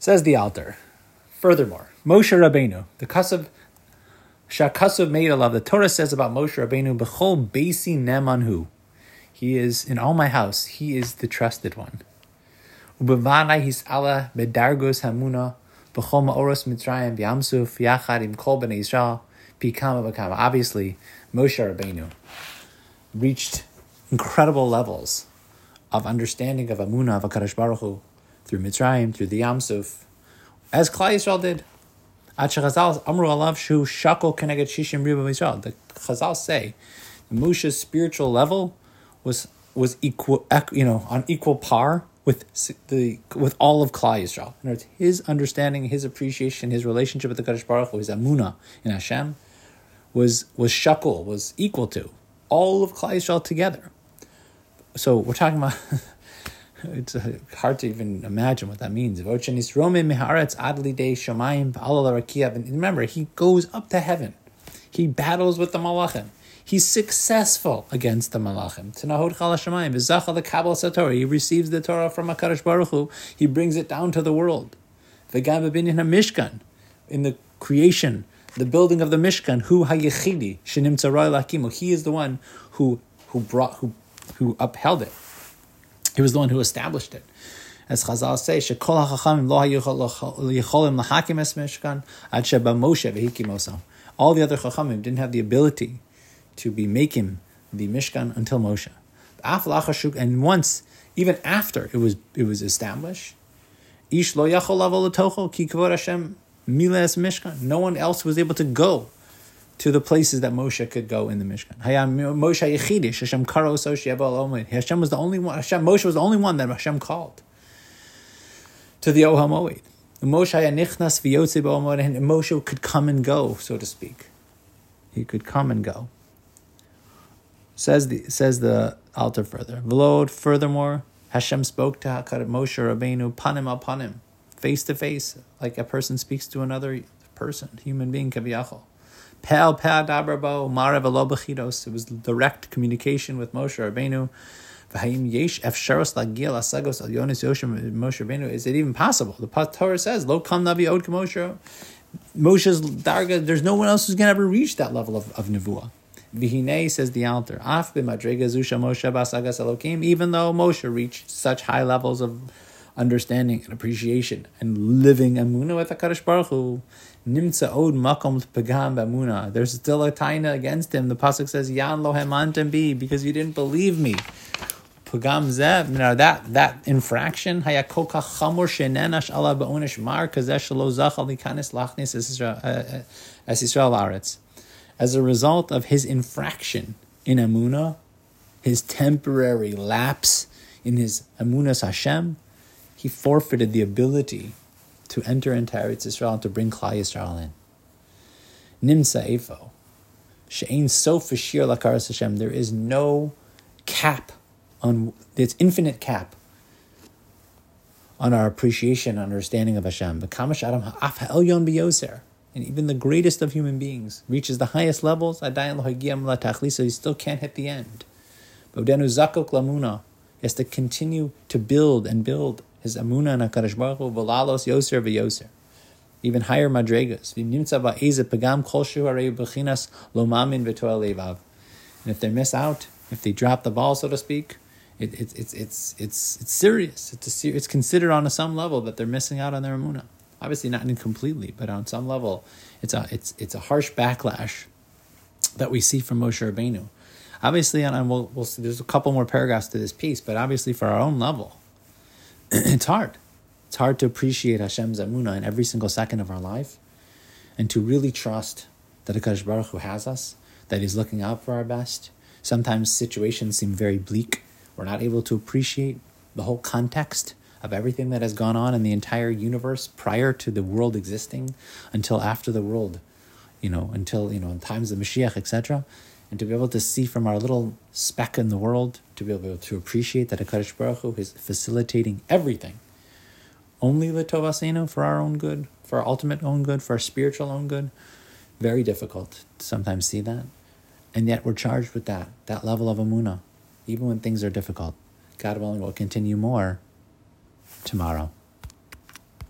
Says the Alter. Furthermore, Moshe Rabbeinu, the Kasav, made love. The Torah says about Moshe Rabbeinu, Bechol Basi Nemanhu. He is in all my house. He is the trusted one. His Allah bedargos hamuna b'chol ma'oros mitzrayim b'yamsuf yachad im kol b'kama. Obviously, Moshe Rabbeinu reached incredible levels of understanding of Emunah of HaKadosh Baruch Hu through Mitzrayim, through the Yamsuf, as Klal Yisrael did. The Chazal say the Moshe's spiritual level was was equal, you know, on equal par with the with all of Klal Yisrael. In other words, his understanding, his appreciation, his relationship with the Kadosh Baruch Hu, his Emunah in Hashem, was was shakul, was equal to all of Klal Yisrael together. So we're talking about. it's uh, hard to even imagine what that means. Remember, he goes up to heaven. He battles with the malachim. He's successful against the malachim. He receives the Torah from Hakadosh Baruch Hu. He brings it down to the world. Mishkan in the creation, the building of the mishkan. Hu. He is the one who who brought who who upheld it. He was the one who established it. As Chazal say, "Shekol hachachamim lo es mishkan ad sheba Moshe v'hikimoso." All the other chachamim didn't have the ability to be making the mishkan until Moshe. And once, even after it was it was established, ish lo yachol ki Hashem miles mishkan. No one else was able to go to the places that Moshe could go in the Mishkan. Moshe Yechidish, Hashem Karo Hashem was the only one, Hashem, Moshe was the only one that Hashem called to the Ohel Moed. Moshe and Moshe could come and go, so to speak. He could come and go. Says the says the Alter further. V'lod, furthermore, Hashem spoke to Moshe Rabbeinu panim al panim, face to face, like a person speaks to another person, human being, kaviyachol. Pel Dabrabo Bechidos. It was direct communication with Moshe Rabbeinu. Asagos Moshe. Is it even possible? The Torah says, "Lo kam navi od Moshe." Moshe's darga. There's no one else who's going to ever reach that level of, of nevuah. Vihine says the Alter. Af Moshe. Even though Moshe reached such high levels of understanding and appreciation and living emuna with Hakadosh Baruch Hu, nimtza od makom pegam b'emuna. There's still a taina against him. The pasuk says yan lo hemantem bi because you didn't believe me. Pagam zev. Now that that infraction hayakoka chamor shenenash ala ba'onish mar kazesh lo zachal lachnis as uh, Israel aretz. As a result of his infraction in emuna, his temporary lapse in his emunas Hashem, he forfeited the ability to enter into Eretz Yisrael and to bring Klal Yisrael in. Nimsa Efo. She'ain sof shir lakaras Hashem. There is no cap on, it's infinite cap on our appreciation, and understanding of Hashem. Kamash Adam ha'af ha'elyon biyoser. And even the greatest of human beings reaches the highest levels. Adayin lohagiyam la so he still can't hit the end. But zakok lamuna. He has to continue to build and build his emuna and Hakadosh Baruch Hu v'lalos yoser v'yoser. Even higher madregas. V'nimtza ba'eze pegam kol shu b'chinas levav. And if they miss out, if they drop the ball, so to speak, it, it, it's it's it's it's serious. It's a, it's considered on a, some level that they're missing out on their emuna. Obviously not incompletely, but on some level, it's a it's it's a harsh backlash that we see from Moshe Rabbeinu. Obviously, and we'll, we'll see, there's a couple more paragraphs to this piece, but obviously for our own level, it's hard. It's hard to appreciate Hashem's Emunah in every single second of our life and to really trust that Hakadosh Baruch Hu has us, that He's looking out for our best. Sometimes situations seem very bleak. We're not able to appreciate the whole context of everything that has gone on in the entire universe prior to the world existing until after the world, you know, until, you know, in times of Mashiach, etc and to be able to see from our little speck in the world, to be able to appreciate that HaKadosh Baruch Hu is facilitating everything. Only Litovasenu for our own good, for our ultimate own good, for our spiritual own good. Very difficult to sometimes see that. And yet we're charged with that, that level of Emuna, even when things are difficult. God willing, we'll continue more tomorrow.